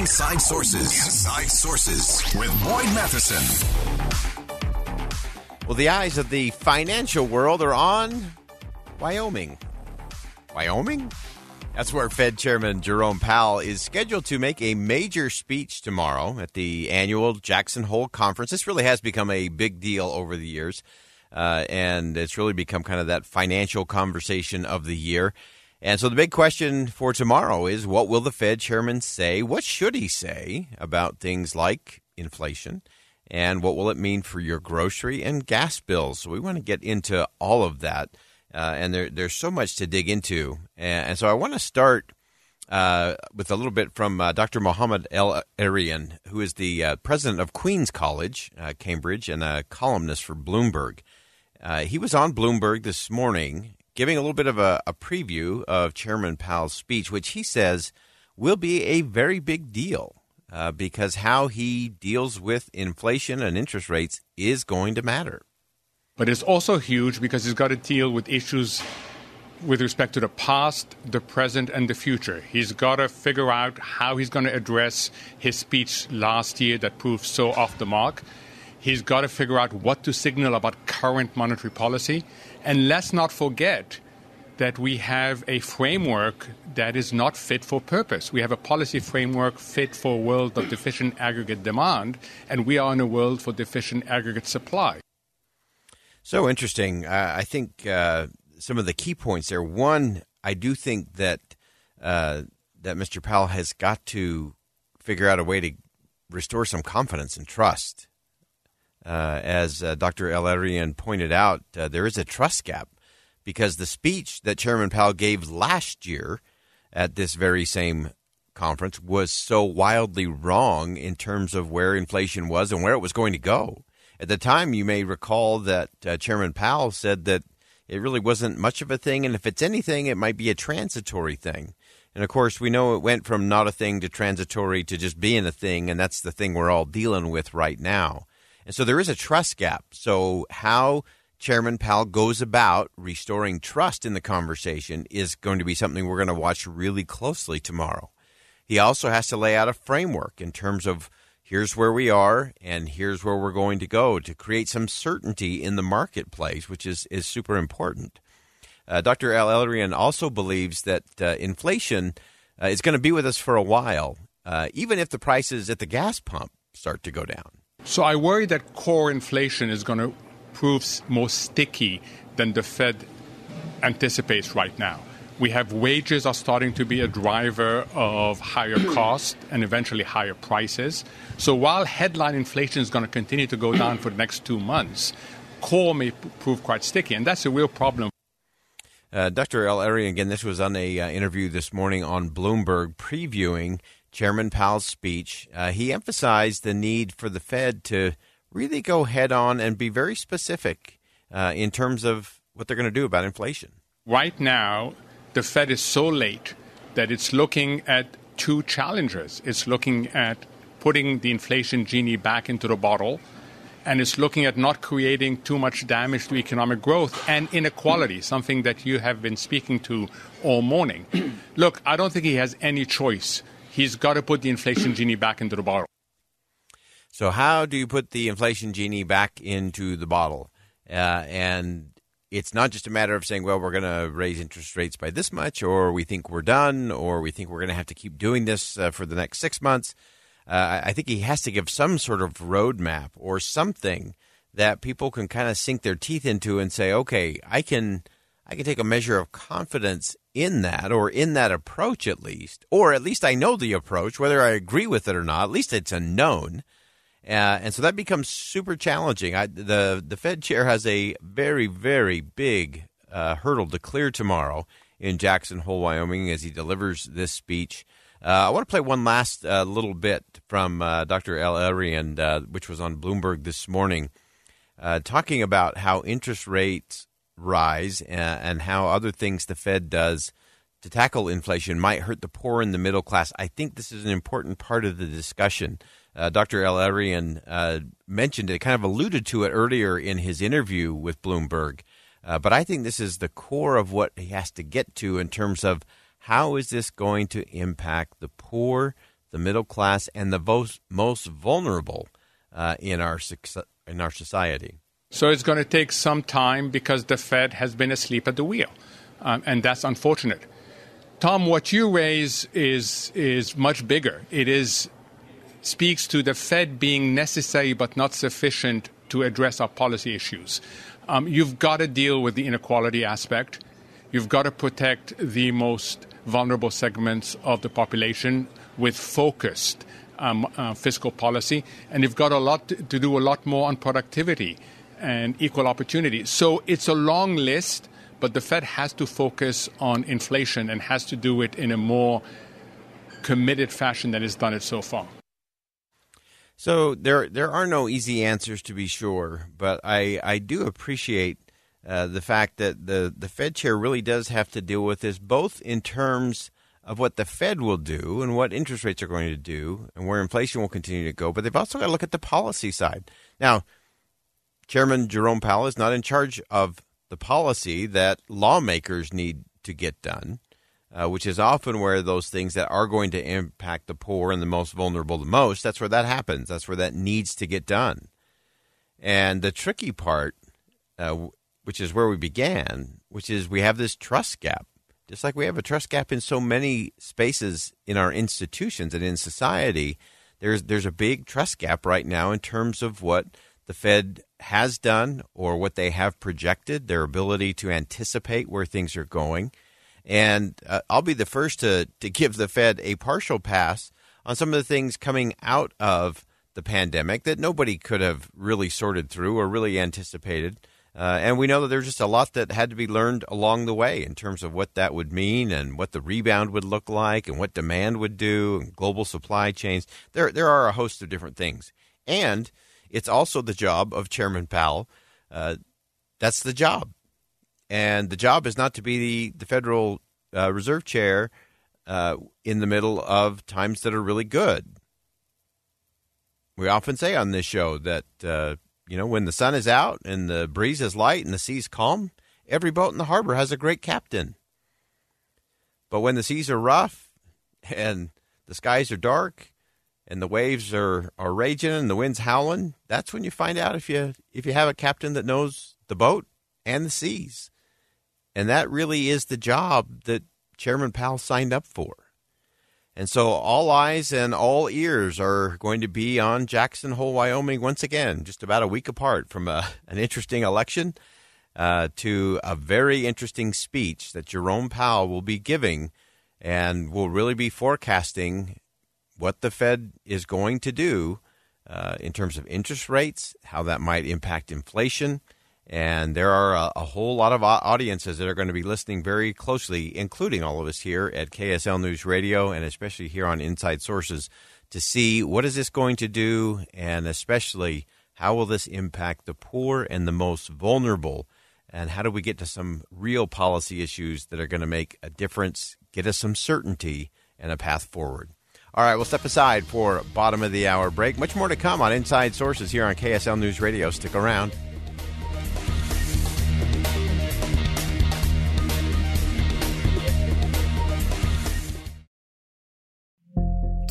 Inside Sources. Inside Sources with Boyd Matheson. Well, the eyes of the financial world are on Wyoming. Wyoming? That's where Fed Chairman Jerome Powell is scheduled to make a major speech tomorrow at the annual Jackson Hole Conference. This really has become a big deal over the years, uh, and it's really become kind of that financial conversation of the year. And so the big question for tomorrow is what will the Fed chairman say? What should he say about things like inflation? And what will it mean for your grocery and gas bills? So we want to get into all of that. Uh, and there, there's so much to dig into. And, and so I want to start uh, with a little bit from uh, Dr. Mohammed El Erian, who is the uh, president of Queens College, uh, Cambridge, and a columnist for Bloomberg. Uh, he was on Bloomberg this morning giving a little bit of a, a preview of Chairman Powell's speech, which he says will be a very big deal uh, because how he deals with inflation and interest rates is going to matter. But it's also huge because he's got to deal with issues with respect to the past, the present, and the future. He's got to figure out how he's going to address his speech last year that proved so off the mark. He's got to figure out what to signal about current monetary policy. And let's not forget that we have a framework that is not fit for purpose. We have a policy framework fit for a world of deficient aggregate demand, and we are in a world for deficient aggregate supply. So interesting. Uh, I think uh, some of the key points there. One, I do think that uh, that Mr. Powell has got to figure out a way to restore some confidence and trust as uh, Dr. El pointed out, uh, there is a trust gap because the speech that Chairman Powell gave last year at this very same conference was so wildly wrong in terms of where inflation was and where it was going to go. At the time, you may recall that uh, Chairman Powell said that it really wasn't much of a thing, and if it's anything, it might be a transitory thing. And of course, we know it went from not a thing to transitory to just being a thing, and that's the thing we're all dealing with right now. And so there is a trust gap. So, how Chairman Powell goes about restoring trust in the conversation is going to be something we're going to watch really closely tomorrow. He also has to lay out a framework in terms of here's where we are and here's where we're going to go to create some certainty in the marketplace, which is, is super important. Uh, Dr. El-Erian also believes that uh, inflation uh, is going to be with us for a while, uh, even if the prices at the gas pump start to go down. So I worry that core inflation is going to prove more sticky than the Fed anticipates right now. We have wages are starting to be a driver of higher costs and eventually higher prices. So while headline inflation is going to continue to go down for the next two months, core may p- prove quite sticky, and that's a real problem. Uh, Dr. El-Erian, again, this was on a uh, interview this morning on Bloomberg previewing Chairman Powell's speech, uh, he emphasized the need for the Fed to really go head on and be very specific uh, in terms of what they're going to do about inflation. Right now, the Fed is so late that it's looking at two challenges. It's looking at putting the inflation genie back into the bottle, and it's looking at not creating too much damage to economic growth and inequality, something that you have been speaking to all morning. Look, I don't think he has any choice he's got to put the inflation genie back into the bottle. So, how do you put the inflation genie back into the bottle? Uh, and it's not just a matter of saying, well, we're going to raise interest rates by this much, or we think we're done, or we think we're going to have to keep doing this uh, for the next six months. Uh, I think he has to give some sort of roadmap or something that people can kind of sink their teeth into and say, okay, I can I can take a measure of confidence in that or in that approach at least, or at least I know the approach, whether I agree with it or not. At least it's a known. Uh, and so that becomes super challenging. I, the the Fed chair has a very very big uh, hurdle to clear tomorrow in Jackson Hole, Wyoming, as he delivers this speech. Uh, I want to play one last uh, little bit from Dr. El-Erian, uh, which was on Bloomberg this morning, uh, talking about how interest rates rise and, and how other things the Fed does to tackle inflation might hurt the poor and the middle class. I think this is an important part of the discussion. Uh, Dr. El-Erian uh, mentioned it, kind of alluded to it earlier in his interview with Bloomberg. Uh, but I think this is the core of what he has to get to in terms of how is this going to impact the poor, the middle class, and the most, most vulnerable uh, in our in our society? So it's going to take some time because the Fed has been asleep at the wheel, um, and that's unfortunate. Tom, what you raise is is much bigger. It is speaks to the Fed being necessary but not sufficient to address our policy issues. Um, you've got to deal with the inequality aspect. You've got to protect the most vulnerable segments of the population with focused um, uh, fiscal policy, and you've got a lot to, to do a lot more on productivity and equal opportunity. So it's a long list, but the Fed has to focus on inflation and has to do it in a more committed fashion than it's done it so far. So there there are no easy answers to be sure, but I, I do appreciate uh, the fact that the, the Fed chair really does have to deal with this, both in terms of what the Fed will do and what interest rates are going to do and where inflation will continue to go, but they've also got to look at the policy side. Now, Chairman Jerome Powell is not in charge of the policy that lawmakers need to get done, uh, which is often where those things that are going to impact the poor and the most vulnerable the most, that's where that happens. That's where that needs to get done. And the tricky part uh, which is where we began, which is we have this trust gap. Just like we have a trust gap in so many spaces in our institutions and in society, there's there's a big trust gap right now in terms of what the Fed has done or what they have projected, their ability to anticipate where things are going. And uh, I'll be the first to, to give the Fed a partial pass on some of the things coming out of the pandemic that nobody could have really sorted through or really anticipated. Uh, and we know that there's just a lot that had to be learned along the way in terms of what that would mean and what the rebound would look like and what demand would do and global supply chains. There, there are a host of different things. And it's also the job of Chairman Powell. Uh, that's the job. And the job is not to be the, the Federal uh, Reserve Chair uh, in the middle of times that are really good. We often say on this show that uh, you know, when the sun is out and the breeze is light and the sea's calm, every boat in the harbor has a great captain. But when the seas are rough and the skies are dark and the waves are, are raging and the wind's howling, that's when you find out if you if you have a captain that knows the boat and the seas. And that really is the job that Chairman Powell signed up for. And so all eyes and all ears are going to be on Jackson Hole, Wyoming once again, just about a week apart from a, an interesting election uh, to a very interesting speech that Jerome Powell will be giving and will really be forecasting what the Fed is going to do uh, in terms of interest rates, how that might impact inflation and there are a, a, whole lot of audiences that are going to be listening very closely, including all of us here at KSL News Radio and especially here on Inside Sources, to see what is this going to do and especially how will this impact the poor and the most vulnerable and how do we get to some real policy issues that are going to make a difference, get us some certainty and a path forward. All right, we'll step aside for bottom of the hour break. Much more to come on Inside Sources here on KSL News Radio. Stick around.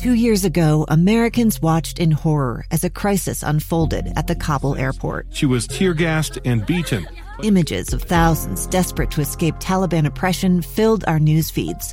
Two years ago, Americans watched in horror as a crisis unfolded at the Kabul airport. She was tear gassed and beaten. Images of thousands desperate to escape Taliban oppression filled our news feeds.